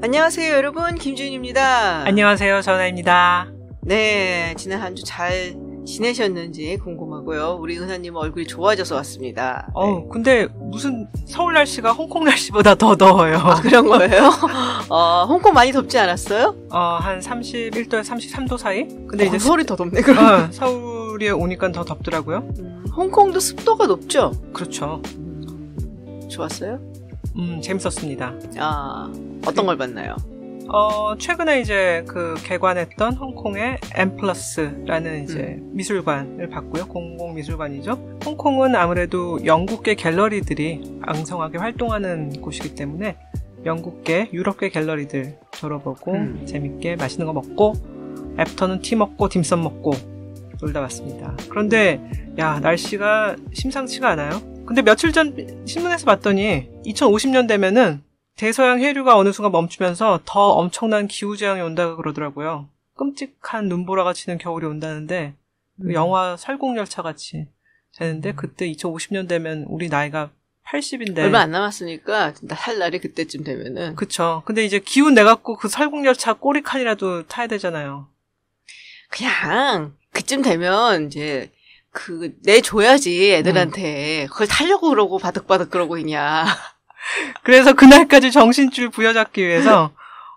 안녕하세요, 여러분. 김준입니다. 안녕하세요, 전화입니다. 네, 지난 한 주 잘 지내셨는지 궁금하고요. 우리 은하님 얼굴이 좋아져서 왔습니다. 어, 네. 근데 무슨 서울 날씨가 홍콩 날씨보다 더 더워요. 아, 그런 거예요? 어, 홍콩 많이 덥지 않았어요? 어, 한 31도, 33도 사이? 근데 어, 이제 서울이 더 덥네, 그럼. 어, 서울에 오니까 더 덥더라고요. 음, 홍콩도 습도가 높죠? 그렇죠. 음, 좋았어요? 음, 재밌었습니다. 아, 어떤 걸 봤나요? 어, 최근에 이제 그 개관했던 홍콩의 M 플러스라는 이제 미술관을 봤고요. 공공미술관이죠. 홍콩은 아무래도 영국계 갤러리들이 왕성하게 활동하는 곳이기 때문에 영국계, 유럽계 갤러리들 졸업하고 음. 재밌게 맛있는 거 먹고 애프터는 티 먹고 딤섬 먹고 놀다 왔습니다. 그런데 야 날씨가 심상치가 않아요. 근데 며칠 전 신문에서 봤더니 2050년 되면은 대서양 해류가 어느 순간 멈추면서 더 엄청난 기후재앙이 온다고 그러더라고요. 끔찍한 눈보라가 치는 겨울이 온다는데 그 영화 살공열차 같이 되는데 그때 2050년 되면 우리 나이가 80인데 얼마 안 남았으니까 살 날이 그때쯤 되면은 그쵸. 근데 이제 기운 내갖고 그 살공열차 꼬리칸이라도 타야 되잖아요. 그냥 그쯤 되면 이제 그 내줘야지 애들한테 그걸 타려고 그러고 바득바득 그러고 있냐. 그래서 그날까지 정신줄 부여잡기 위해서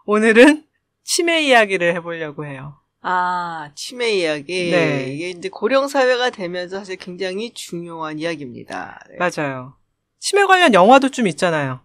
오늘은 치매 이야기를 해보려고 해요. 아 치매 이야기. 네. 이게 이제 고령 사회가 되면서 사실 굉장히 중요한 이야기입니다. 네. 맞아요. 치매 관련 영화도 좀 있잖아요.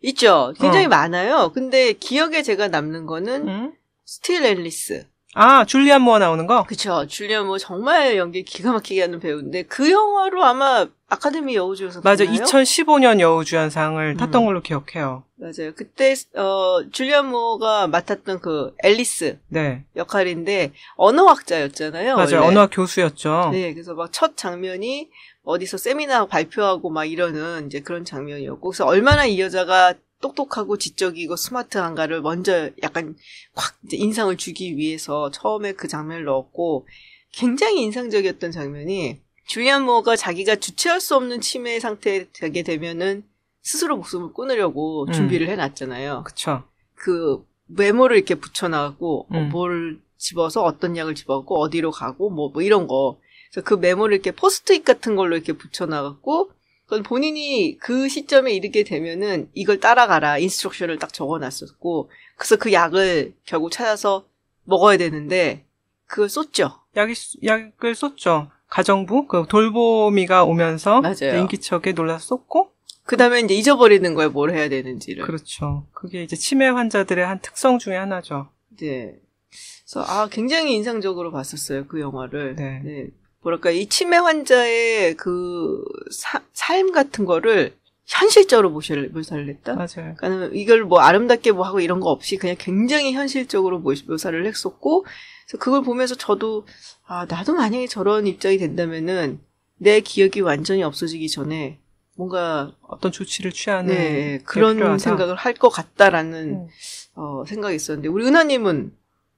있죠. 굉장히 어. 많아요. 근데 기억에 제가 남는 거는 응? 스틸 앨리스. 아, 줄리안 무어 나오는 거? 그쵸. 줄리안 무어 정말 연기 기가 막히게 하는 배우인데 그 영화로 아마 아카데미 여우주연상 맞아, 탔나요? 2015년 여우주연상을 음. 탔던 걸로 기억해요. 맞아요. 그때 어 줄리안 무어가 맡았던 그 앨리스 네. 역할인데 언어학자였잖아요. 맞아요. 원래. 언어학 교수였죠. 네, 그래서 막 첫 장면이 어디서 세미나 발표하고 막 이러는 이제 그런 장면이었고, 그래서 얼마나 이 여자가 똑똑하고 지적이고 스마트한가를 먼저 약간 확 인상을 주기 위해서 처음에 그 장면을 넣었고, 굉장히 인상적이었던 장면이 줄리안 무어가 자기가 주체할 수 없는 치매 상태에 되게 되면은 스스로 목숨을 끊으려고 음. 준비를 해놨잖아요. 그쵸. 그 메모를 이렇게 붙여나가고 어, 음. 뭘 집어서 어떤 약을 집어갖고 어디로 가고 뭐, 뭐 이런 거. 그래서 그 메모를 이렇게 포스트잇 같은 걸로 이렇게 붙여나갔고 그건 본인이 그 시점에 이르게 되면은 이걸 따라가라 인스트럭션을 딱 적어놨었고 그래서 그 약을 결국 찾아서 먹어야 되는데 그걸 쏟죠. 약이, 약을 쏟죠. 가정부, 그 돌보미가 오면서. 인기척에 놀라서 쏟고, 그 다음에 이제 잊어버리는 거예요. 뭘 해야 되는지를. 그렇죠. 그게 이제 치매 환자들의 한 특성 중에 하나죠. 네. 그래서 아 굉장히 인상적으로 봤었어요 그 영화를. 네. 뭐랄까 이 치매 환자의 그 사- 삶 같은 거를 현실적으로 모셔- 묘사를 했다. 맞아요. 그러니까 이걸 뭐 아름답게 뭐 하고 이런 거 없이 그냥 굉장히 현실적으로 모- 묘사를 했었고, 그래서 그걸 보면서 저도 아 나도 만약에 저런 입장이 된다면은 내 기억이 완전히 없어지기 전에 뭔가 어떤 조치를 취하는 네게 그런 필요하다. 생각을 할 것 같다라는 음. 어, 생각이 있었는데 우리 은하님은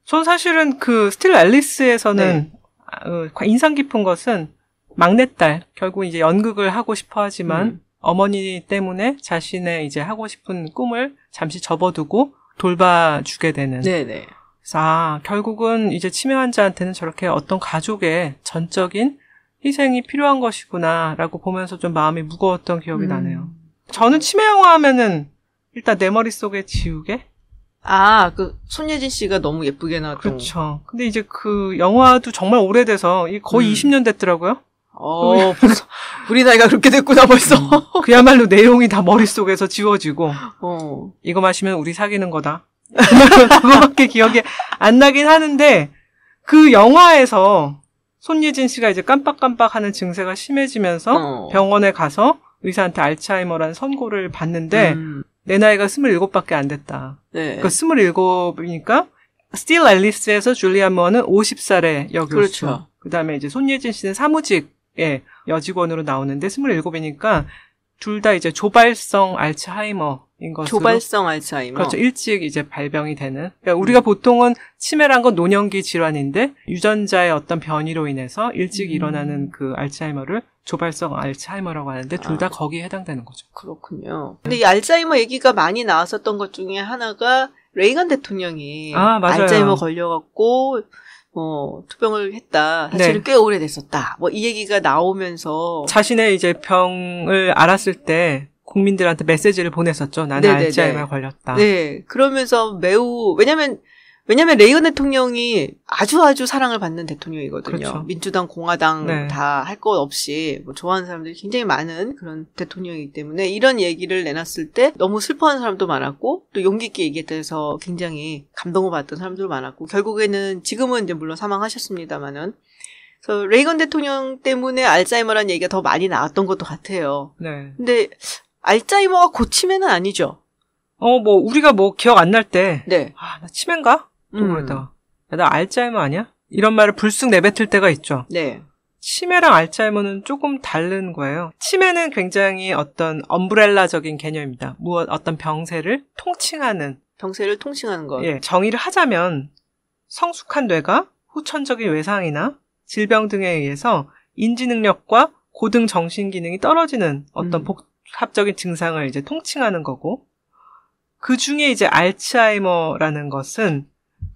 전 사실은 그 스틸 앨리스에서는 네. 아, 어, 인상 깊은 것은 막내딸 결국 이제 연극을 하고 싶어 하지만 음. 어머니 때문에 자신의 이제 하고 싶은 꿈을 잠시 접어두고 돌봐주게 되는. 네네 그래서 아 결국은 이제 치매 환자한테는 저렇게 어떤 가족의 전적인 희생이 필요한 것이구나라고 보면서 좀 마음이 무거웠던 기억이 음. 나네요. 저는 치매 영화 하면은 일단 내 머릿속에 지우개? 아, 그, 손예진 씨가 너무 예쁘게 나왔던. 그렇죠. 근데 이제 그 영화도 정말 오래돼서 이 거의 음. 20년 됐더라고요. 어, 벌써, 우리 나이가 그렇게 됐구나, 벌써. 그야말로 내용이 다 머릿속에서 지워지고 어. 이거 마시면 우리 사귀는 거다. 그거밖에 기억이 안 나긴 하는데 그 영화에서 손예진 씨가 이제 깜빡깜빡하는 증세가 심해지면서 어. 병원에 가서 의사한테 알츠하이머라는 선고를 받는데 음, 내 나이가 27밖에 안 됐다. 네. 그 27이니까 스틸 앨리스에서 줄리안 무어는 50살의 여교수. 그렇죠. 그다음에 이제 손예진 씨는 사무직의 여직원으로 나오는데 27이니까 둘 다 이제 조발성 알츠하이머인 것으로 조발성 알츠하이머. 그렇죠. 일찍 이제 발병이 되는. 그러니까 우리가 보통은 치매란 건 노년기 질환인데 유전자의 어떤 변이로 인해서 일찍 음. 일어나는 그 알츠하이머를 조발성 알츠하이머라고 하는데 둘다 아. 거기에 해당되는 거죠. 그렇군요. 근데 이 알츠하이머 얘기가 많이 나왔었던 것 중에 하나가 레이건 대통령이 아. 알츠하이머 걸려갖고 뭐 투병을 했다. 사실은 네. 꽤 오래됐었다. 뭐 이 얘기가 나오면서 자신의 이제 병을 알았을 때 국민들한테 메시지를 보냈었죠. 나는 네네네. 알츠하이머에 걸렸다. 네 그러면서 매우 왜냐면 왜냐면 레이건 대통령이 아주 아주 사랑을 받는 대통령이거든요. 그렇죠. 민주당, 공화당 네. 다할 것 없이 뭐 좋아하는 사람들이 굉장히 많은 그런 대통령이기 때문에 이런 얘기를 내놨을 때 너무 슬퍼하는 사람도 많았고 또 용기 있게 얘기해서 굉장히 감동을 받던 사람도 많았고 결국에는 지금은 이제 물론 사망하셨습니다만은 그래서 레이건 대통령 때문에 알츠하이머라는 얘기가 더 많이 나왔던 것도 같아요. 네. 근데 알츠하이머가 고치매는 아니죠. 어, 뭐, 우리가 뭐 기억 안 날 때, 네. 아, 나 치매인가? 또 음. 그러다가. 야, 나 알츠하이머 아니야? 이런 말을 불쑥 내뱉을 때가 있죠. 네. 치매랑 알츠하이머는 조금 다른 거예요. 치매는 굉장히 어떤 엄브렐라적인 개념입니다. 무엇, 어떤 병세를 통칭하는, 병세를 통칭하는 것. 예, 정의를 하자면, 성숙한 뇌가 후천적인 외상이나 질병 등에 의해서 인지 능력과 고등 정신 기능이 떨어지는 어떤 음. 복합적인 증상을 이제 통칭하는 거고, 그 중에 이제 알츠하이머라는 것은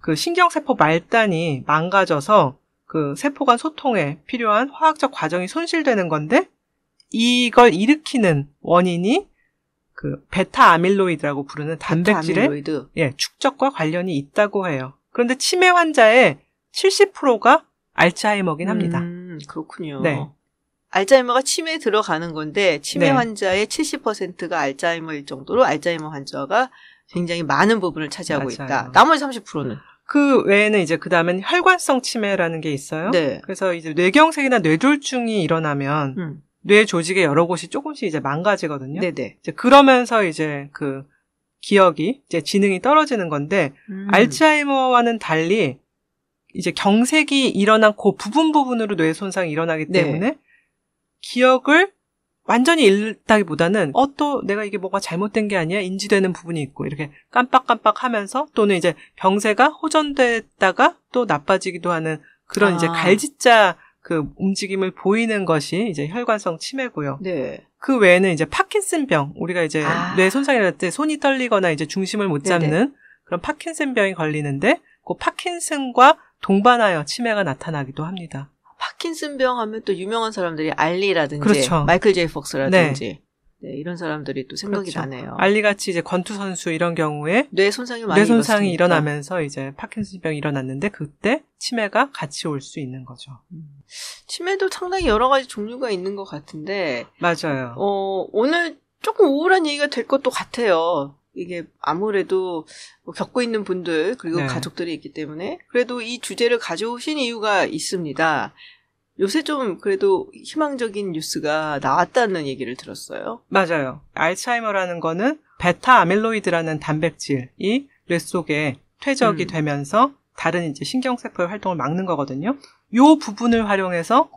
그 신경세포 말단이 망가져서 그 세포 간 소통에 필요한 화학적 과정이 손실되는 건데, 이걸 일으키는 원인이 그 베타 아밀로이드라고 부르는 단백질의 아밀로이드. 예, 축적과 관련이 있다고 해요. 그런데 치매 환자의 70%가 알츠하이머긴 합니다. 음, 그렇군요. 네. 알츠하이머가 치매에 들어가는 건데 치매 네. 환자의 70%가 알츠하이머일 정도로 알츠하이머 환자가 굉장히 많은 부분을 차지하고 맞아요. 있다. 나머지 30%는 그 외에는 이제 그 다음엔 혈관성 치매라는 게 있어요. 네. 그래서 이제 뇌경색이나 뇌졸중이 일어나면 음. 뇌 조직의 여러 곳이 조금씩 이제 망가지거든요. 네네. 이제 그러면서 이제 그 기억이 이제 지능이 떨어지는 건데 음. 알츠하이머와는 달리 이제 경색이 일어난 그 부분 부분으로 뇌 손상이 일어나기 네. 때문에 기억을 완전히 잃다기보다는 어 또 내가 이게 뭐가 잘못된 게 아니야 인지되는 부분이 있고 이렇게 깜빡깜빡 하면서 또는 이제 병세가 호전됐다가 또 나빠지기도 하는 그런 아. 이제 갈짓자 그 움직임을 보이는 것이 이제 혈관성 치매고요. 네. 그 외에는 이제 파킨슨병 우리가 이제 아. 뇌 손상이 날 때 손이 떨리거나 이제 중심을 못 네네. 잡는 그런 파킨슨병이 걸리는데 그 파킨슨과 동반하여 치매가 나타나기도 합니다. 파킨슨병 하면 또 유명한 사람들이 알리라든지 그렇죠. 마이클 제이 폭스라든지 네, 이런 사람들이 또 생각이 그렇죠. 나네요. 알리같이 이제 권투 선수 이런 경우에 뇌 손상이 많이 뇌 손상이. 일어나면서 이제 파킨슨병이 일어났는데 그때 치매가 같이 올 수 있는 거죠. 치매도 상당히 여러 가지 종류가 있는 것 같은데 맞아요. 어, 오늘 조금 우울한 얘기가 될 것도 같아요. 이게 아무래도 뭐 겪고 있는 분들 그리고 네. 가족들이 있기 때문에 그래도 이 주제를 가져오신 이유가 있습니다. 요새 좀 그래도 희망적인 뉴스가 나왔다는 얘기를 들었어요. 맞아요. 알츠하이머라는 거는 베타 아밀로이드라는 단백질이 뇌 속에 퇴적이 음. 되면서 다른 이제 신경세포의 활동을 막는 거거든요. 요 부분을 활용해서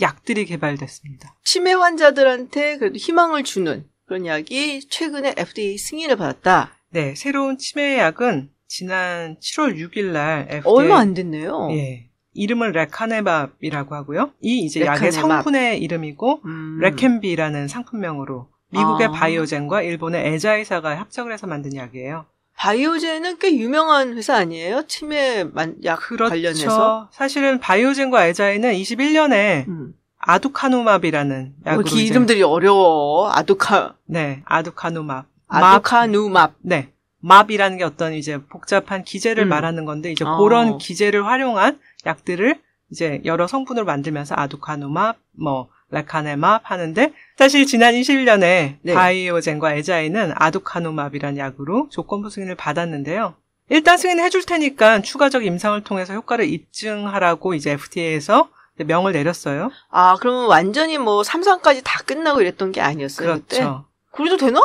약들이 개발됐습니다. 치매 환자들한테 그래도 희망을 주는 그런 약이 최근에 FDA 승인을 받았다. 네, 새로운 치매 약은 지난 7월 6일 날 FDA 얼마 안 됐네요. 예. 이름을 레카네밥이라고 하고요. 이 이제 약의 레카네밥. 성분의 이름이고 음. 레켄비라는 상품명으로 미국의 아. 바이오젠과 일본의 에자이사가 협작을 해서 만든 약이에요. 바이오젠은 꽤 유명한 회사 아니에요? 치매 만- 약 그렇죠. 관련해서. 사실은 바이오젠과 에자이는 21년에 음. 아두카누맙이라는 뭐 약으로 기 이제- 이름들이 어려워. 아두카 네, 아두카누맙. 아두카누맙. 네. 맙이라는 게 어떤 이제 복잡한 기제를 음. 말하는 건데 이제 어. 그런 기제를 활용한 약들을 이제 여러 성분으로 만들면서 아두카누맙, 뭐 레카네맙 하는데 사실 지난 21년에 네. 바이오젠과 에자이는 아두카누맙이라는 약으로 조건부 승인을 받았는데요. 일단 승인해 줄 테니까 추가적 임상을 통해서 효과를 입증하라고 이제 FDA에서 명을 내렸어요. 아, 그러면 완전히 뭐 3상까지 다 끝나고 이랬던 게 아니었어요. 그때? 그렇죠. 그래도 되나?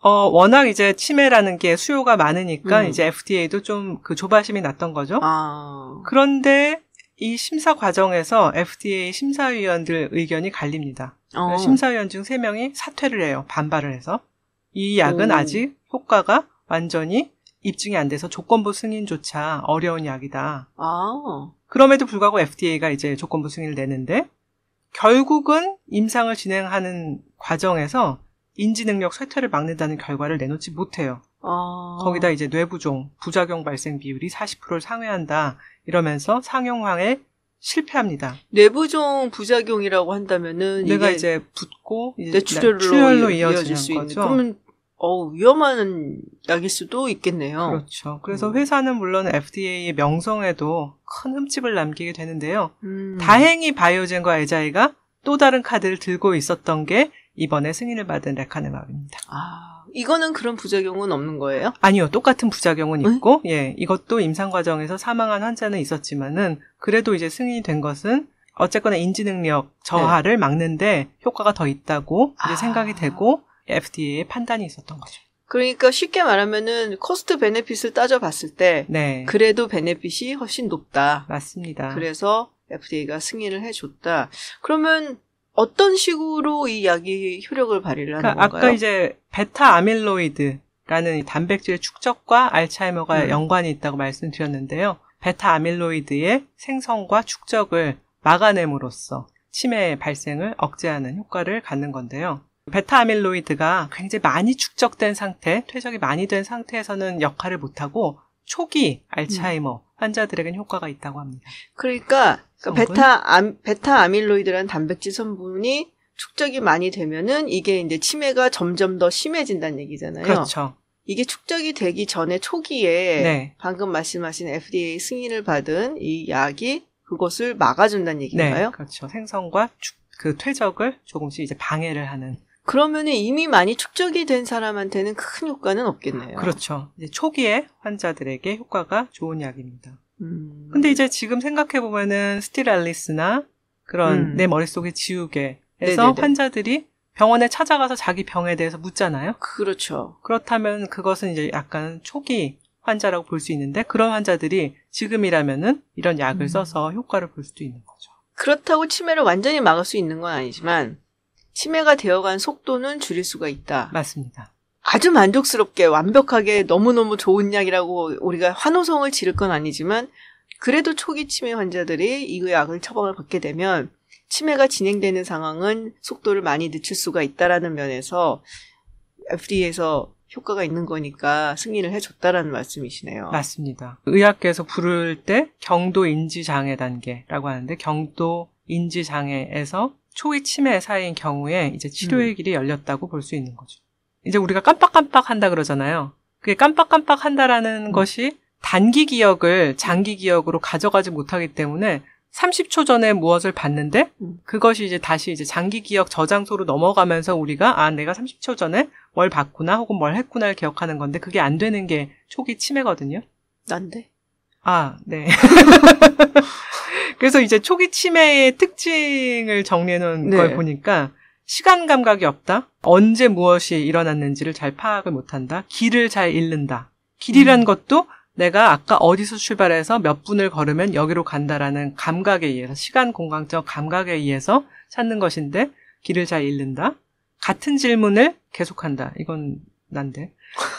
어, 워낙 이제 치매라는 게 수요가 많으니까 음. 이제 FDA도 좀 그 조바심이 났던 거죠. 아. 그런데 이 심사 과정에서 FDA 심사위원들 의견이 갈립니다. 어. 심사위원 중 3명이 사퇴를 해요. 반발을 해서. 이 약은 오. 아직 효과가 완전히 입증이 안 돼서 조건부 승인조차 어려운 약이다. 아. 그럼에도 불구하고 FDA가 이제 조건부 승인을 내는데 결국은 임상을 진행하는 과정에서 인지 능력 쇠퇴를 막는다는 결과를 내놓지 못해요. 아. 거기다 이제 뇌부종, 부작용 발생 비율이 40%를 상회한다. 이러면서 상용화에 실패합니다. 뇌부종 부작용이라고 한다면은 뇌가 이게 이제 붓고 이제 뇌출혈로, 출혈로 이- 이어지는 이어질 수 있는 거죠. 그러면 어 위험한 약일 수도 있겠네요. 그렇죠. 그래서 음. 회사는 물론 FDA의 명성에도 큰 흠집을 남기게 되는데요. 음. 다행히 바이오젠과 에자이가 또 다른 카드를 들고 있었던 게 이번에 승인을 받은 레카네마입니다. 아, 이거는 그런 부작용은 없는 거예요? 아니요, 똑같은 부작용은 응? 있고, 예, 이것도 임상 과정에서 사망한 환자는 있었지만은 그래도 이제 승인이 된 것은 어쨌거나 인지 능력 저하를 막는데 효과가 더 있다고 이제 아. 생각이 되고 FDA의 판단이 있었던 거죠. 그러니까 쉽게 말하면은 cost benefit을 따져봤을 때 네, 그래도 benefit이 훨씬 높다. 맞습니다. 그래서 FDA가 승인을 해줬다. 그러면 어떤 식으로 이 약이 효력을 발휘를 하는 그러니까 건가요? 아까 이제 베타 아밀로이드라는 이 단백질 축적과 알츠하이머가 음. 연관이 있다고 말씀드렸는데요. 베타 아밀로이드의 생성과 축적을 막아냄으로써 치매 발생을 억제하는 효과를 갖는 건데요. 베타 아밀로이드가 굉장히 많이 축적된 상태, 퇴적이 많이 된 상태에서는 역할을 못하고 초기 알츠하이머 환자들에게는 효과가 있다고 합니다. 그러니까, 그러니까 성분? 베타 암, 베타 아밀로이드라는 단백질 성분이 축적이 많이 되면은 이게 이제 치매가 점점 더 심해진다는 얘기잖아요. 그렇죠. 이게 축적이 되기 전에 초기에 네. 방금 말씀하신 FDA 승인을 받은 이 약이 그것을 막아준다는 네, 얘기인가요? 그렇죠. 생성과 축- 그 퇴적을 조금씩 이제 방해를 하는 그러면은 이미 많이 축적이 된 사람한테는 큰 효과는 없겠네요. 그렇죠. 이제 초기에 환자들에게 효과가 좋은 약입니다. 음. 근데 이제 지금 생각해 보면은 스티랄리스나 그런 음. 내 머릿속의 지우개에서 네네네. 환자들이 병원에 찾아가서 자기 병에 대해서 묻잖아요. 그렇죠. 그렇다면 그것은 이제 약간 초기 환자라고 볼 수 있는데 그런 환자들이 지금이라면은 이런 약을 음. 써서 효과를 볼 수도 있는 거죠. 그렇다고 치매를 완전히 막을 수 있는 건 아니지만 치매가 되어간 속도는 줄일 수가 있다. 맞습니다. 아주 만족스럽게 완벽하게 너무너무 좋은 약이라고 우리가 환호성을 지를 건 아니지만 그래도 초기 치매 환자들이 이 약을 처방을 받게 되면 치매가 진행되는 상황은 속도를 많이 늦출 수가 있다라는 면에서 FDA에서 효과가 있는 거니까 승인을 해줬다라는 말씀이시네요. 맞습니다. 의학계에서 부를 때 경도 인지 장애 단계라고 하는데 경도 인지 장애에서 초기 치매 사이인 경우에 이제 치료의 음. 길이 열렸다고 볼 수 있는 거죠. 이제 우리가 깜빡깜빡 한다 그러잖아요. 그게 깜빡깜빡 한다라는 음. 것이 단기 기억을 장기 기억으로 가져가지 못하기 때문에 30초 전에 무엇을 봤는데 음. 그것이 이제 다시 이제 장기 기억 저장소로 넘어가면서 우리가 아 내가 30초 전에 뭘 봤구나 혹은 뭘 했구나를 기억하는 건데 그게 안 되는 게 초기 치매거든요. 난데? 아, 네. 그래서 이제 초기 치매의 특징을 정리해 놓은 네. 걸 보니까 시간 감각이 없다. 언제 무엇이 일어났는지를 잘 파악을 못 한다. 길을 잘 잃는다. 길이란 음. 것도 내가 아까 어디서 출발해서 몇 분을 걸으면 여기로 간다라는 감각에 의해서 시간 공간적 감각에 의해서 찾는 것인데 길을 잘 잃는다. 같은 질문을 계속한다. 이건 난데.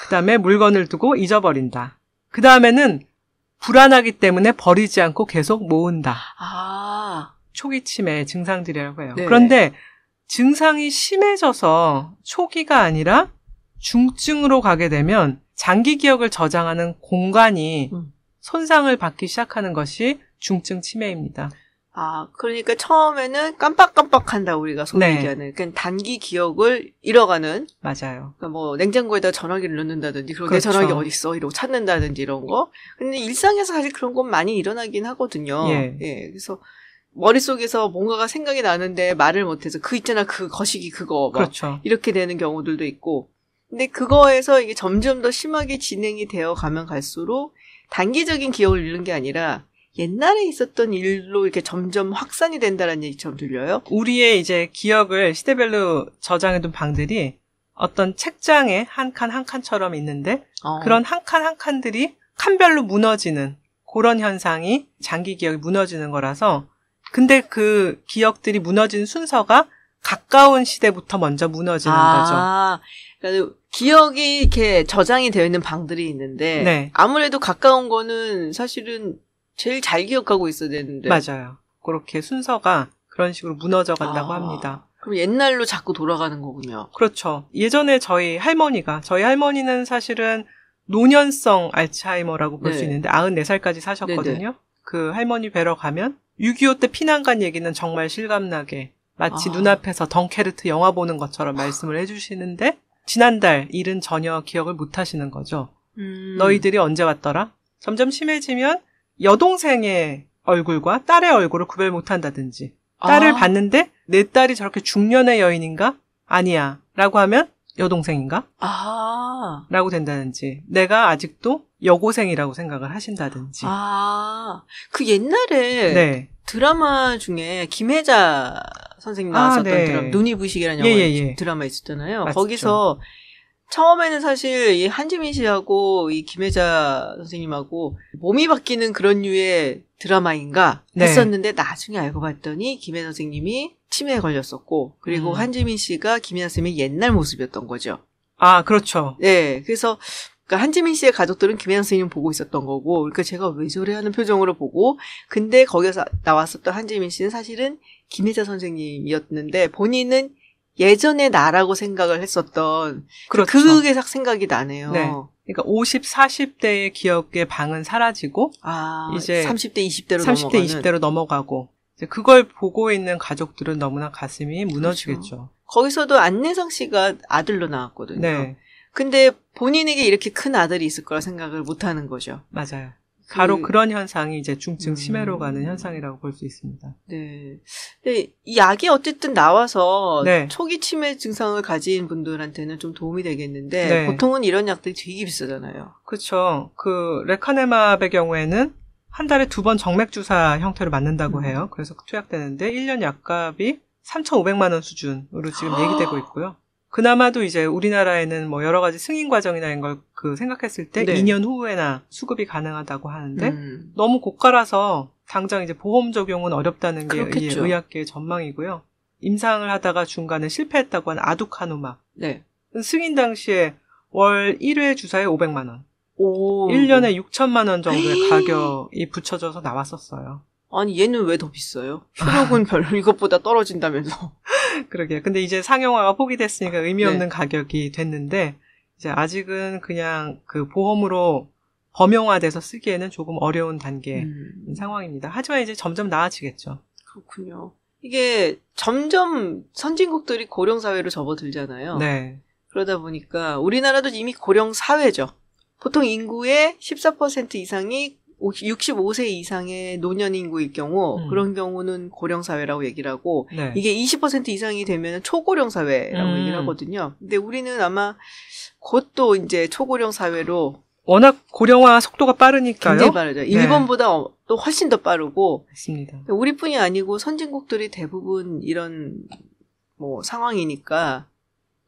그다음에 물건을 두고 잊어버린다. 그다음에는 불안하기 때문에 버리지 않고 계속 모은다. 아, 초기 치매 증상들이라고 해요. 네. 그런데 증상이 심해져서 초기가 아니라 중증으로 가게 되면 장기 기억을 저장하는 공간이 음. 손상을 받기 시작하는 것이 중증 치매입니다. 아, 그러니까 처음에는 깜빡깜빡한다 우리가 소위 네. 얘기하는 그러니까 단기 기억을 잃어가는 맞아요. 그러니까 뭐 냉장고에다 전화기를 넣는다든지 그렇죠. 내 전화기 어디 있어 이러고 찾는다든지 이런 거. 근데 일상에서 사실 그런 건 많이 일어나긴 하거든요. 예. 그래서 머릿속에서 뭔가가 생각이 나는데 말을 못해서 그 있잖아 그 거시기 그거 막 그렇죠. 이렇게 되는 경우들도 있고. 근데 그거에서 이게 점점 더 심하게 진행이 되어 가면 갈수록 단기적인 기억을 잃는 게 아니라 옛날에 있었던 일로 이렇게 점점 확산이 된다는 얘기처럼 들려요. 우리의 이제 기억을 시대별로 저장해둔 방들이 어떤 책장에 한 칸 한 칸처럼 있는데 어. 그런 한 칸 한 칸들이 칸별로 무너지는 그런 현상이 장기 기억이 무너지는 거라서 근데 그 기억들이 무너지는 순서가 가까운 시대부터 먼저 무너지는 거죠. 아, 그러니까 기억이 이렇게 저장이 되어 있는 방들이 있는데 네. 아무래도 가까운 거는 사실은 제일 잘 기억하고 있어야 되는데 맞아요. 그렇게 순서가 그런 식으로 무너져 간다고 아, 합니다. 그럼 옛날로 자꾸 돌아가는 거군요. 그렇죠. 예전에 저희 할머니가 저희 할머니는 사실은 노년성 알츠하이머라고 볼수 네. 있는데 94살까지 사셨거든요. 그 할머니 뵈러 가면 6.25 때 피난 간 얘기는 정말 실감나게 마치 아. 눈앞에서 덩케르트 영화 보는 것처럼 말씀을 해주시는데 지난달 일은 전혀 기억을 못 하시는 거죠. 음. 너희들이 언제 왔더라? 점점 심해지면 여동생의 얼굴과 딸의 얼굴을 구별 못 한다든지 딸을 아. 봤는데 내 딸이 저렇게 중년의 여인인가? 아니야. 라고 하면 여동생인가? 아. 라고 된다든지 내가 아직도 여고생이라고 생각을 하신다든지 아. 그 옛날에 네. 드라마 중에 김혜자 선생님 아, 나왔었던 네. 드라마 눈이 부시기라는 예, 예, 예. 드라마 있었잖아요. 맞죠. 거기서 처음에는 사실 이 한지민 씨하고 이 김혜자 선생님하고 몸이 바뀌는 그런 류의 드라마인가 네. 했었는데 나중에 알고 봤더니 김혜자 선생님이 치매에 걸렸었고 그리고 음. 한지민 씨가 김혜자 선생님의 옛날 모습이었던 거죠. 아 그렇죠. 네, 그래서 그러니까 한지민 씨의 가족들은 김혜연 선생님 보고 있었던 거고, 그러니까 제가 왜 저래 하는 표정으로 보고, 근데 거기서 나왔었던 한지민 씨는 사실은 김혜자 선생님이었는데 본인은 예전의 나라고 생각을 했었던 그렇죠. 그게 싹 생각이 나네요. 네. 그러니까 50, 40대의 기억의 방은 사라지고 아, 이제 이제 30대, 20대로 30대, 넘어가는 20대로 넘어가고 그걸 보고 있는 가족들은 너무나 가슴이 무너지겠죠. 거기서도 안내상 씨가 아들로 나왔거든요. 네, 근데 본인에게 이렇게 큰 아들이 있을 거라 생각을 못 하는 거죠. 맞아요. 바로 그- 그, 런 현상이 이제 중증 음. 치매로 가는 현상이라고 볼 수 있습니다. 네. 근데 이 약이 어쨌든 나와서 네. 초기 치매 증상을 가진 분들한테는 좀 도움이 되겠는데 네. 보통은 이런 약들이 되게 비싸잖아요. 그렇죠. 그 레카네마의 경우에는 한 달에 두 번 정맥 주사 형태로 맞는다고 음. 해요. 그래서 투약되는데 1년 약값이 3,500만 원 수준으로 지금 아. 얘기되고 있고요. 그나마도 이제 우리나라에는 뭐 여러 가지 승인 과정이나 이런 걸 그 생각했을 때 네. 2년 후에나 수급이 가능하다고 하는데 음. 너무 고가라서 당장 이제 보험 적용은 어렵다는 게 그렇겠죠. 의- 의학계의 전망이고요. 임상을 하다가 중간에 실패했다고 하는 아두카누마 네. 승인 당시에 월 1회 주사에 500만 원. 오. 1년에 6천만 원 정도의 에이. 가격이 붙여져서 나왔었어요. 아니 얘는 왜 더 비싸요? 효력은 별로 이것보다 떨어진다면서. 그러게요. 근데 이제 상용화가 포기됐으니까 의미 네. 없는 가격이 됐는데 이제 아직은 그냥 그 보험으로 범용화돼서 쓰기에는 조금 어려운 단계인 음. 상황입니다. 하지만 이제 점점 나아지겠죠. 그렇군요. 이게 점점 선진국들이 고령 사회로 접어들잖아요. 네. 그러다 보니까 우리나라도 이미 고령 사회죠. 보통 인구의 14% 이상이 65세 이상의 노년 인구일 경우 음. 그런 경우는 고령 사회라고 얘기를 하고 네. 이게 20% 이상이 되면 초고령 사회라고 음. 얘기를 하거든요. 근데 우리는 아마 곧 또 이제 초고령 사회로 워낙 고령화 속도가 빠르니까요. 굉장히 빠르죠. 일본보다 어- 또 훨씬 더 빠르고 맞습니다. 우리뿐이 아니고 선진국들이 대부분 이런 뭐 상황이니까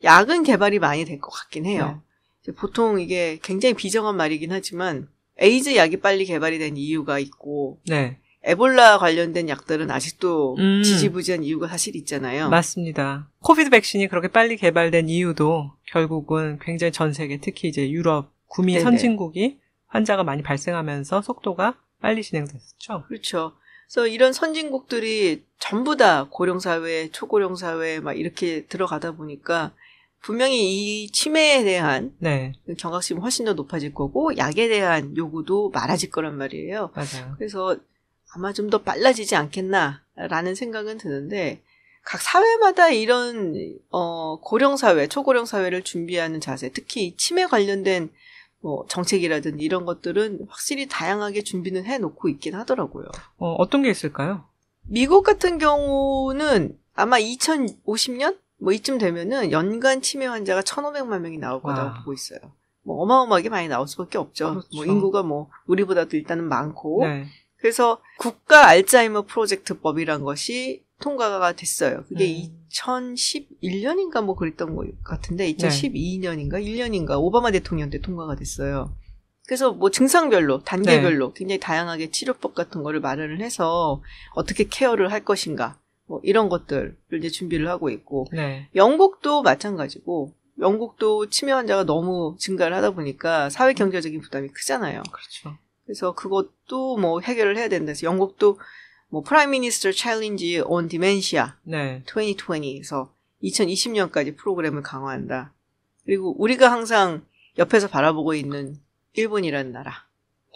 약은 개발이 많이 될 것 같긴 네. 해요. 이제 보통 이게 굉장히 비정한 말이긴 하지만 에이즈 약이 빨리 개발이 된 이유가 있고 네. 에볼라 관련된 약들은 아직도 음. 지지부진한 이유가 사실 있잖아요. 맞습니다. COVID 백신이 그렇게 빨리 개발된 이유도 결국은 굉장히 전 세계, 특히 이제 유럽, 구미 네네. 선진국이 환자가 많이 발생하면서 속도가 빨리 진행됐었죠. 그렇죠. 그래서 이런 선진국들이 전부 다 고령 사회, 초고령 사회 막 이렇게 들어가다 보니까 분명히 이 치매에 대한 네, 경각심이 훨씬 더 높아질 거고 약에 대한 요구도 많아질 거란 말이에요. 맞아요. 그래서 아마 좀 더 빨라지지 않겠나라는 생각은 드는데 각 사회마다 이런 어 고령 사회, 초고령 사회를 준비하는 자세, 특히 치매 관련된 뭐 정책이라든지 이런 것들은 확실히 다양하게 준비는 해 놓고 있긴 하더라고요. 어, 어떤 게 있을까요? 미국 같은 경우는 아마 2050년 뭐 이쯤 되면은 연간 치매 환자가 1,500만 명이 나올 거라고 와. 보고 있어요. 뭐 어마어마하게 많이 나올 수밖에 없죠. 그렇죠. 뭐 인구가 뭐 우리보다도 일단은 많고 네. 그래서 국가 알츠하이머 프로젝트법이란 것이 통과가 됐어요. 그게 음. 2011년인가 뭐 그랬던 것 같은데 네. 2012년인가 1년인가 오바마 대통령 때 통과가 됐어요. 그래서 뭐 증상별로 단계별로 네. 굉장히 다양하게 치료법 같은 거를 마련을 해서 어떻게 케어를 할 것인가 뭐 이런 것들을 이제 준비를 하고 있고 네. 영국도 마찬가지고 영국도 치매 환자가 너무 증가를 하다 보니까 사회 경제적인 부담이 크잖아요. 그렇죠. 그래서 그것도 뭐 해결을 해야 된다. 그래서 영국도 뭐 Prime Minister Challenge on Dementia 네. 2020에서 2020년까지 프로그램을 강화한다. 그리고 우리가 항상 옆에서 바라보고 있는 일본이라는 나라.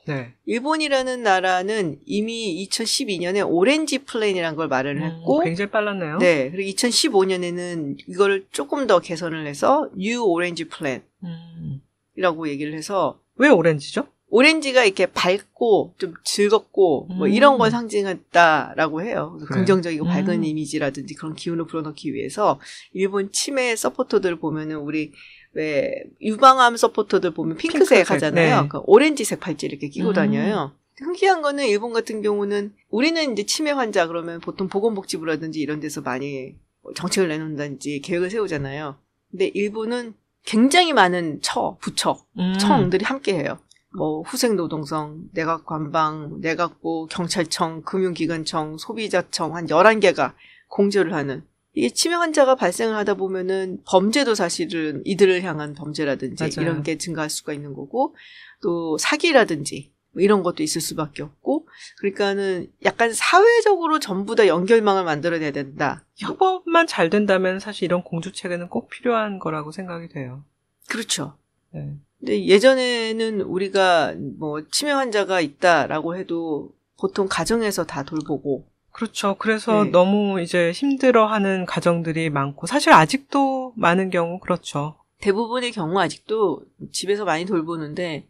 네. 일본이라는 나라는 이미 2012년에 Orange Plan이라는 걸 마련을 했고, 음, 굉장히 빨랐네요. 네, 그리고 2015년에는 이걸 조금 더 개선을 해서 New Orange Plan이라고 음. 얘기를 해서 왜 오렌지죠? 오렌지가 이렇게 밝고 좀 즐겁고 뭐 음. 이런 걸 상징했다라고 해요. 그래서 그래요? 긍정적이고 밝은 음. 이미지라든지 그런 기운을 불어넣기 위해서 일본 치매 서포터들 보면은 우리 왜 유방암 서포터들 보면 핑크색, 핑크색, 하잖아요. 네. 그 오렌지색 팔찌 이렇게 끼고 음. 다녀요. 흥기한 거는 일본 같은 경우는 우리는 이제 치매 환자 그러면 보통 보건복지부라든지 이런 데서 많이 정책을 내놓는다든지 계획을 세우잖아요. 근데 일본은 굉장히 많은 처, 부처, 음. 청들이 함께 해요. 뭐 후생노동성, 내각관방, 내각부, 경찰청, 금융기관청, 소비자청 한 11개가 공조를 하는 이게 치매 환자가 발생을 하다 보면은 범죄도 사실은 이들을 향한 범죄라든지 맞아요. 이런 게 증가할 수가 있는 거고 또 사기라든지 뭐 이런 것도 있을 수밖에 없고 그러니까는 약간 사회적으로 전부 다 연결망을 만들어내야 된다. 협업만 잘 된다면 사실 이런 공주체계는 꼭 필요한 거라고 생각이 돼요. 그렇죠. 네. 근데 예전에는 우리가 뭐 치매 환자가 있다라고 해도 보통 가정에서 다 돌보고 그렇죠. 그래서 네. 너무 이제 힘들어하는 가정들이 많고 사실 아직도 많은 경우 그렇죠. 대부분의 경우 아직도 집에서 많이 돌보는데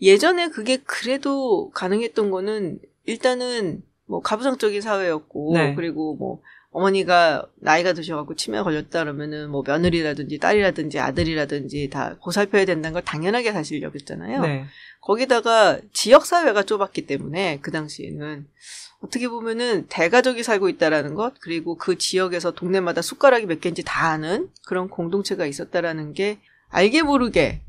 예전에 그게 그래도 가능했던 거는 일단은 뭐 가부장적인 사회였고 네. 그리고 뭐 어머니가 나이가 드셔갖고 치매 걸렸다 그러면은 뭐 며느리라든지 딸이라든지 아들이라든지 다 보살펴야 된다는 걸 당연하게 사실 여겼잖아요. 네. 거기다가 지역 사회가 좁았기 때문에 그 당시에는 어떻게 보면은 대가족이 살고 있다라는 것 그리고 그 지역에서 동네마다 숟가락이 몇 개인지 다 아는 그런 공동체가 있었다라는 게 알게 모르게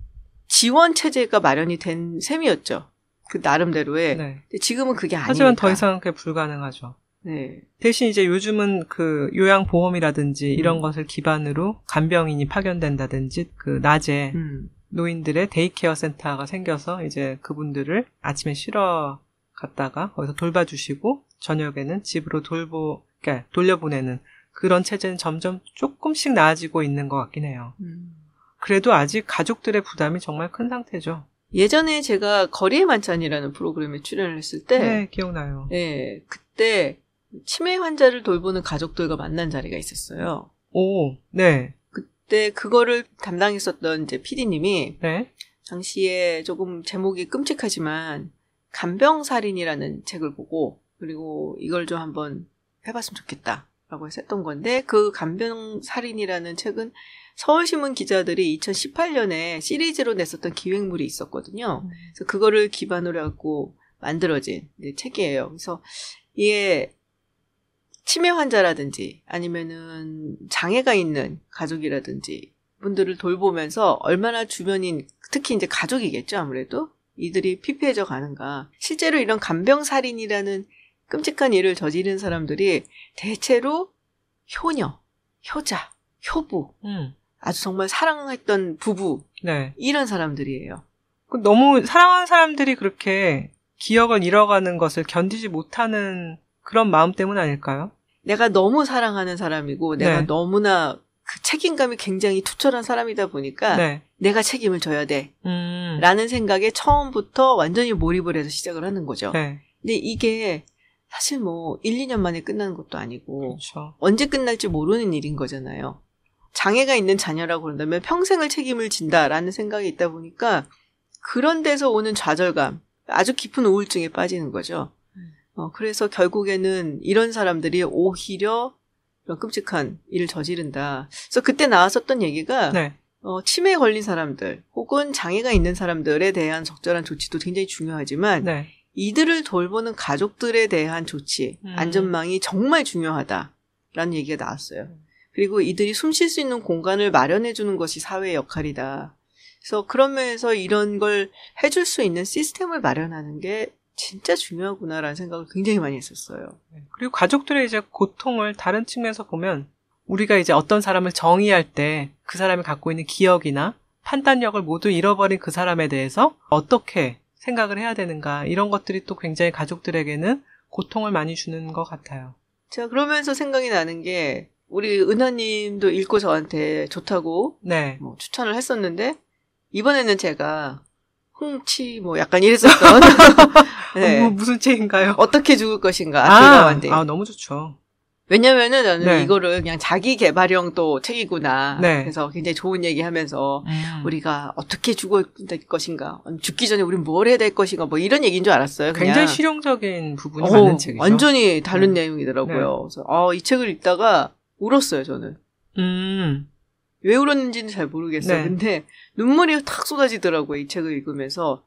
지원 체제가 마련이 된 셈이었죠. 그 나름대로의. 네. 지금은 그게 아니니까. 하지만 더 이상 그게 불가능하죠. 네. 대신 이제 요즘은 그 요양보험이라든지 이런 음. 것을 기반으로 간병인이 파견된다든지 그 낮에 음. 노인들의 daycare 센터가 생겨서 이제 그분들을 아침에 쉬러 갔다가 거기서 돌봐주시고 저녁에는 집으로 돌보, 그러니까 돌려보내는 그런 체제는 점점 조금씩 나아지고 있는 것 같긴 해요. 음. 그래도 아직 가족들의 부담이 정말 큰 상태죠. 예전에 제가 거리의 만찬이라는 프로그램에 출연을 했을 때, 네, 기억나요. 예, 그때 치매 환자를 돌보는 가족들과 만난 자리가 있었어요. 오, 네, 그때 그거를 담당했었던 이제 PD님이 네, 당시에 조금 제목이 끔찍하지만 간병살인이라는 책을 보고 그리고 이걸 좀 한번 해봤으면 좋겠다라고 해서 했던 건데 그 간병살인이라는 책은 서울신문 기자들이 2018년에 시리즈로 냈었던 기획물이 있었거든요. 그래서 그거를 기반으로 해갖고 만들어진 책이에요. 그래서 이게 치매 환자라든지 아니면은 장애가 있는 가족이라든지 분들을 돌보면서 얼마나 주변인 특히 이제 가족이겠죠 아무래도 이들이 피폐해져 가는가 실제로 이런 간병살인이라는 끔찍한 일을 저지른 사람들이 대체로 효녀, 효자, 효부 음, 아주 정말 사랑했던 부부 네. 이런 사람들이에요. 그 너무 사랑하는 사람들이 그렇게 기억을 잃어가는 것을 견디지 못하는 그런 마음 때문 아닐까요? 내가 너무 사랑하는 사람이고 내가 네. 너무나 그 책임감이 굉장히 투철한 사람이다 보니까 네. 내가 책임을 져야 돼. 음, 라는 생각에 처음부터 완전히 몰입을 해서 시작을 하는 거죠. 네. 근데 이게 사실 뭐 1, 2년 만에 끝나는 것도 아니고 그렇죠. 언제 끝날지 모르는 일인 거잖아요. 장애가 있는 자녀라고 그런다면 평생을 책임을 진다라는 생각이 있다 보니까 그런 데서 오는 좌절감, 아주 깊은 우울증에 빠지는 거죠. 음. 어, 그래서 결국에는 이런 사람들이 오히려 이런 끔찍한 일을 저지른다. 그래서 그때 나왔었던 얘기가 네. 어, 치매에 걸린 사람들 혹은 장애가 있는 사람들에 대한 적절한 조치도 굉장히 중요하지만 네. 이들을 돌보는 가족들에 대한 조치, 음. 안전망이 정말 중요하다라는 얘기가 나왔어요. 그리고 이들이 숨 쉴 수 있는 공간을 마련해 주는 것이 사회의 역할이다. 그래서 그런 면에서 이런 걸 해줄 수 있는 시스템을 마련하는 게 진짜 중요하구나라는 생각을 굉장히 많이 했었어요. 네. 그리고 가족들의 이제 고통을 다른 측면에서 보면 우리가 이제 어떤 사람을 정의할 때 그 사람이 갖고 있는 기억이나 판단력을 모두 잃어버린 그 사람에 대해서 어떻게 생각을 해야 되는가 이런 것들이 또 굉장히 가족들에게는 고통을 많이 주는 것 같아요. 제가 그러면서 생각이 나는 게 우리 은하님도 읽고 저한테 좋다고 네. 뭐 추천을 했었는데 이번에는 제가 홍치 뭐 약간 이랬었던 네. 어, 무슨 책인가요? 어떻게 죽을 것인가 아, 아, 너무 좋죠. 왜냐면은 나는 네. 이거를 그냥 자기 개발형 또 책이구나 네. 그래서 굉장히 좋은 얘기 하면서 음. 우리가 어떻게 될 것인가 죽기 전에 우리는 뭘 해야 될 것인가 뭐 이런 얘기인 줄 알았어요 그냥. 굉장히 실용적인 부분이 어, 많은 책이죠. 완전히 다른 네. 내용이더라고요 그래서 아, 이 책을 읽다가 울었어요 저는 음. 왜 울었는지는 잘 모르겠어요. 네. 근데 눈물이 탁 쏟아지더라고요. 이 책을 읽으면서.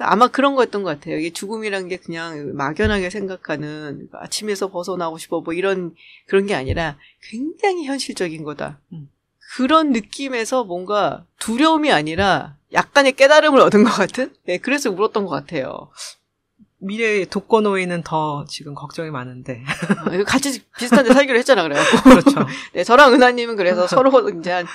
아마 그런 거였던 것 같아요. 이게 죽음이란 게 그냥 막연하게 생각하는 아침에서 벗어나고 싶어 뭐 이런 그런 게 아니라 굉장히 현실적인 거다. 음. 그런 느낌에서 뭔가 두려움이 아니라 약간의 깨달음을 얻은 것 같은? 네, 그래서 울었던 것 같아요. 미래의 독거노인은 더 지금 걱정이 많은데. 아, 같이 비슷한 데 살기로 했잖아, 그래갖고. 그렇죠. 네, 저랑 은하님은 그래서 서로 이제 한,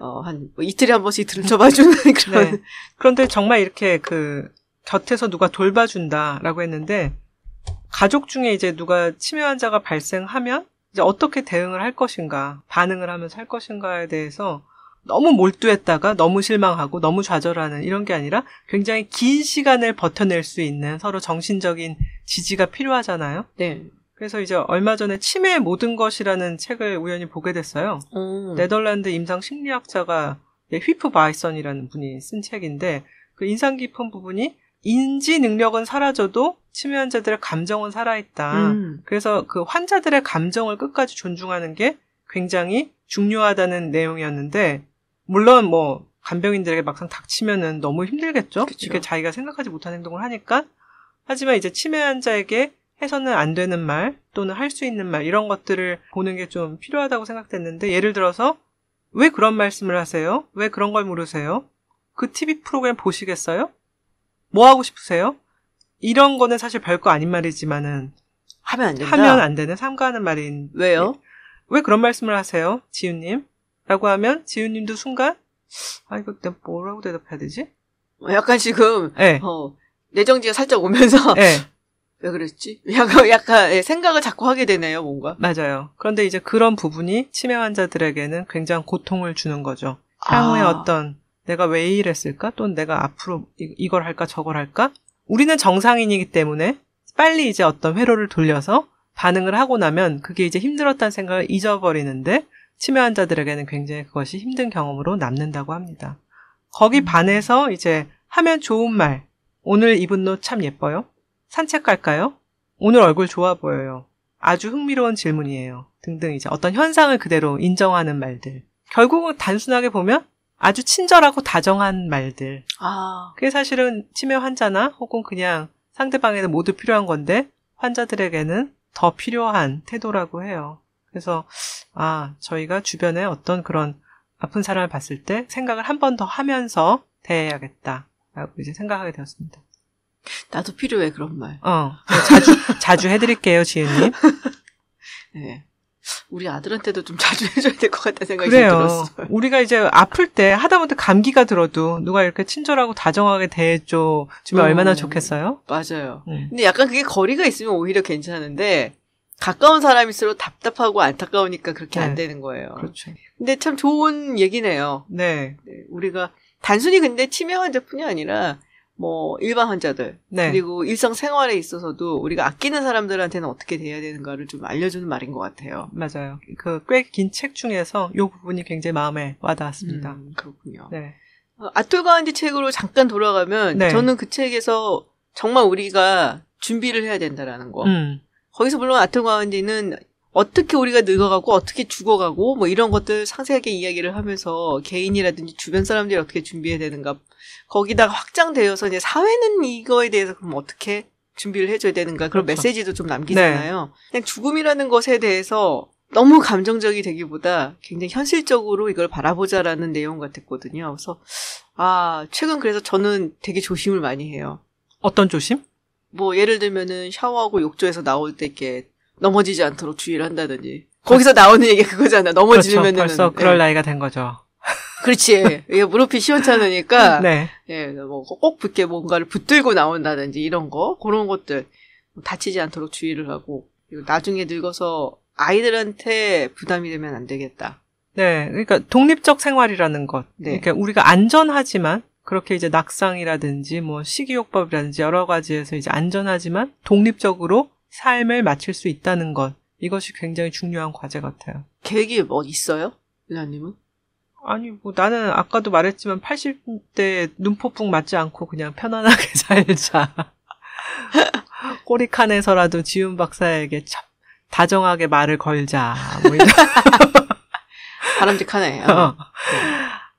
어, 한 뭐 이틀에 한 번씩 들춰봐주는 그런. 네. 그런데 정말 이렇게 그 곁에서 누가 돌봐준다라고 했는데 가족 중에 이제 누가 치매 환자가 발생하면 이제 어떻게 대응을 할 것인가, 반응을 하면서 할 것인가에 대해서 너무 몰두했다가 너무 실망하고 너무 좌절하는 이런 게 아니라 굉장히 긴 시간을 버텨낼 수 있는 서로 정신적인 지지가 필요하잖아요. 네. 그래서 이제 얼마 전에 치매의 모든 것이라는 책을 우연히 보게 됐어요. 음. 네덜란드 임상 심리학자가 네, 휘프 바이선이라는 분이 쓴 책인데 그 인상 깊은 부분이 인지 능력은 사라져도 치매 환자들의 감정은 살아있다. 음. 그래서 그 환자들의 감정을 끝까지 존중하는 게 굉장히 중요하다는 내용이었는데 물론 뭐 간병인들에게 막상 닥치면은 너무 힘들겠죠. 그쵸. 이렇게 자기가 생각하지 못한 행동을 하니까 하지만 이제 치매 환자에게 해서는 안 되는 말 또는 할 수 있는 말 이런 것들을 보는 게 좀 필요하다고 생각됐는데 예를 들어서 왜 그런 말씀을 하세요? 왜 그런 걸 물으세요? 그 TV 프로그램 보시겠어요? 뭐 하고 싶으세요? 이런 거는 사실 별거 아닌 말이지만은 하면 안 된다. 하면 안 되는 삼가하는 말인 왜요? 왜 그런 말씀을 하세요, 지훈님? 라고 하면 지훈님도 순간 아 이거 내가 뭐라고 대답해야 되지? 약간 지금 네, 어, 내정지가 살짝 오면서 네, 왜 그랬지? 약간 약간 예, 생각을 자꾸 하게 되네요, 뭔가. 맞아요. 그런데 이제 그런 부분이 치매 환자들에게는 굉장히 고통을 주는 거죠. 향후에 아. 어떤 내가 왜 이랬을까? 또는 내가 앞으로 이- 이걸 할까 저걸 할까? 우리는 정상인이기 때문에 빨리 이제 어떤 회로를 돌려서 반응을 하고 나면 그게 이제 힘들었다는 생각을 잊어버리는데 치매 환자들에게는 굉장히 그것이 힘든 경험으로 남는다고 합니다. 거기 음. 반해서 이제 하면 좋은 말. 오늘 입은 옷 참 예뻐요. 산책 갈까요? 오늘 얼굴 좋아 보여요. 아주 흥미로운 질문이에요. 등등 이제 어떤 현상을 그대로 인정하는 말들. 결국은 단순하게 보면 아주 친절하고 다정한 말들. 아, 그게 사실은 치매 환자나 혹은 그냥 상대방에는 모두 필요한 건데 환자들에게는 더 필요한 태도라고 해요. 그래서 아 저희가 주변에 어떤 그런 아픈 사람을 봤을 때 생각을 한 번 더 하면서 대해야겠다라고 이제 생각하게 되었습니다. 나도 필요해 그런 말. 어 자주 자주 해드릴게요 지은님. 네. 우리 아들한테도 좀 자주 해줘야 될 것 같다는 생각이 그래요. 들었어요. 우리가 이제 아플 때 하다못해 감기가 들어도 누가 이렇게 친절하고 다정하게 대해줘 주면 음. 얼마나 좋겠어요? 맞아요. 음. 근데 약간 그게 거리가 있으면 오히려 괜찮은데 가까운 사람일수록 답답하고 안타까우니까 그렇게 안 네. 되는 거예요. 그렇죠. 근데 참 좋은 얘기네요. 네, 네, 우리가 단순히 근데 치매 환자뿐이 아니라 뭐 일반 환자들 네. 그리고 일상 생활에 있어서도 우리가 아끼는 사람들한테는 어떻게 대해야 되는가를 좀 알려주는 말인 것 같아요. 맞아요. 그 꽤 긴 책 중에서 이 부분이 굉장히 마음에 와닿았습니다. 음, 그렇군요. 네. 어, 아톨 가운디 책으로 잠깐 돌아가면 네. 저는 그 책에서 정말 우리가 준비를 해야 된다라는 거. 음, 거기서 물론 아톨 가운디는 어떻게 우리가 늙어가고 어떻게 죽어가고 뭐 이런 것들 상세하게 이야기를 하면서 개인이라든지 주변 사람들이 어떻게 준비해야 되는가 거기다가 확장되어서 이제 사회는 이거에 대해서 그럼 어떻게 준비를 해줘야 되는가 그런 그렇죠. 메시지도 좀 남기잖아요. 그냥 죽음이라는 것에 대해서 너무 감정적이 되기보다 굉장히 현실적으로 이걸 바라보자라는 내용 같았거든요. 그래서 아 최근 그래서 저는 되게 조심을 많이 해요. 어떤 조심? 뭐 예를 들면은 샤워하고 욕조에서 나올 때 이렇게 넘어지지 않도록 주의를 한다든지 거기서 나오는 얘기 가 그거잖아 그렇죠. 넘어지면은 벌써 그럴 나이가 된 거죠. 그렇지 이게 무릎이 시원찮으니까 네. 예, 뭐꼭 붙게 뭔가를 붙들고 나온다든지 이런 거 그런 것들 다치지 않도록 주의를 하고 그리고 나중에 늙어서 아이들한테 부담이 되면 안 되겠다. 네. 그러니까 독립적 생활이라는 것. 네. 그러니까 우리가 안전하지만 그렇게 이제 낙상이라든지 뭐 식이요법이라든지 여러 가지에서 이제 안전하지만 독립적으로 삶을 마칠 수 있다는 것. 이것이 굉장히 중요한 과제 같아요. 계획이 뭐 있어요? 유나님은? 아니, 뭐 나는 아까도 말했지만 80대 눈폭풍 맞지 않고 그냥 편안하게 살자. 꼬리칸에서라도 지훈 박사에게 참 다정하게 말을 걸자. 뭐 이런. 바람직하네. 어. 어.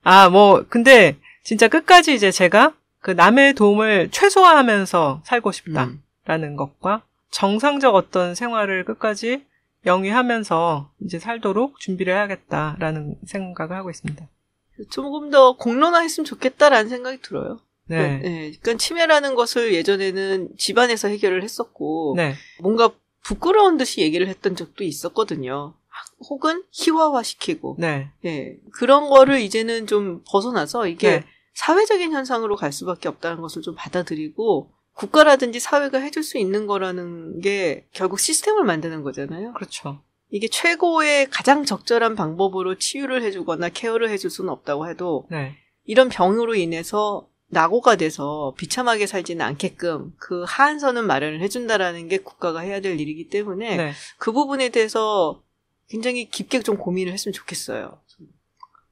아, 뭐, 근데 진짜 끝까지 이제 제가 그 남의 도움을 최소화하면서 살고 싶다라는 음. 것과 정상적 어떤 생활을 끝까지 영위하면서 이제 살도록 준비를 해야겠다라는 생각을 하고 있습니다. 조금 더 공론화했으면 좋겠다라는 생각이 들어요. 네. 네. 그러니까 치매라는 것을 예전에는 집안에서 해결을 했었고 네. 뭔가 부끄러운 듯이 얘기를 했던 적도 있었거든요. 혹은 희화화시키고 네. 예. 그런 거를 이제는 좀 벗어나서 이게 네. 사회적인 현상으로 갈 수밖에 없다는 것을 좀 받아들이고 국가라든지 사회가 해줄 수 있는 거라는 게 결국 시스템을 만드는 거잖아요. 그렇죠. 이게 최고의 가장 적절한 방법으로 치유를 해주거나 케어를 해줄 수는 없다고 해도 네. 이런 병으로 인해서 낙오가 돼서 비참하게 살지는 않게끔 그 하한선은 마련을 해준다라는 게 국가가 해야 될 일이기 때문에 네. 그 부분에 대해서 굉장히 깊게 좀 고민을 했으면 좋겠어요.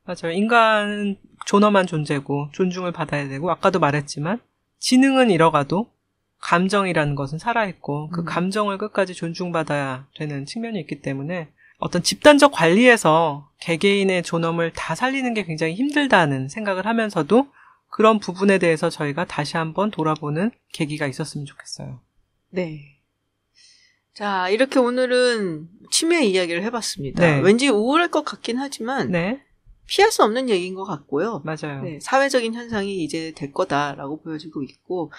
맞아요. 인간은 존엄한 존재고 존중을 받아야 되고 아까도 말했지만 지능은 잃어가도 감정이라는 것은 살아있고 그 음. 감정을 끝까지 존중받아야 되는 측면이 있기 때문에 어떤 집단적 관리에서 개개인의 존엄을 다 살리는 게 굉장히 힘들다는 생각을 하면서도 그런 부분에 대해서 저희가 다시 한번 돌아보는 계기가 있었으면 좋겠어요. 네. 자, 이렇게 오늘은 치매 이야기를 해봤습니다. 네. 왠지 우울할 것 같긴 하지만 네, 피할 수 없는 얘기인 것 같고요. 맞아요. 네, 사회적인 현상이 이제 될 거다라고 보여지고 있고,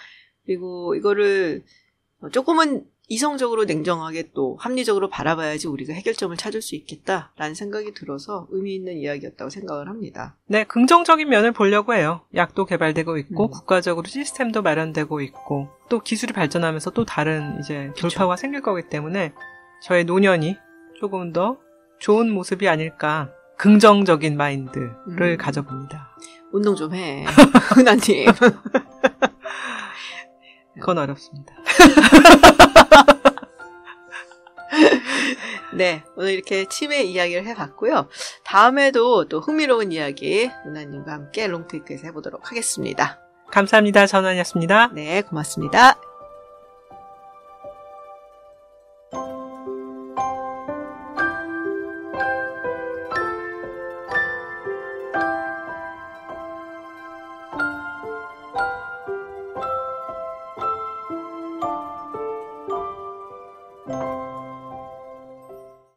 그리고 이거를 조금은 이성적으로 냉정하게 또 합리적으로 바라봐야지 우리가 해결점을 찾을 수 있겠다라는 생각이 들어서 의미 있는 이야기였다고 생각을 합니다. 네, 긍정적인 면을 보려고 해요. 약도 개발되고 있고, 음. 국가적으로 시스템도 마련되고 있고, 또 기술이 발전하면서 또 다른 이제 그쵸. 돌파가 생길 거기 때문에 저의 노년이 조금 더 좋은 모습이 아닐까, 긍정적인 마인드를 음. 가져봅니다. 운동 좀 해. 흔한님. 그건 어렵습니다. 네, 오늘 이렇게 치매 이야기를 해봤고요. 다음에도 또 흥미로운 이야기 은하님과 함께 롱테이크에서 해보도록 하겠습니다. 감사합니다. 전환이었습니다. 네, 고맙습니다.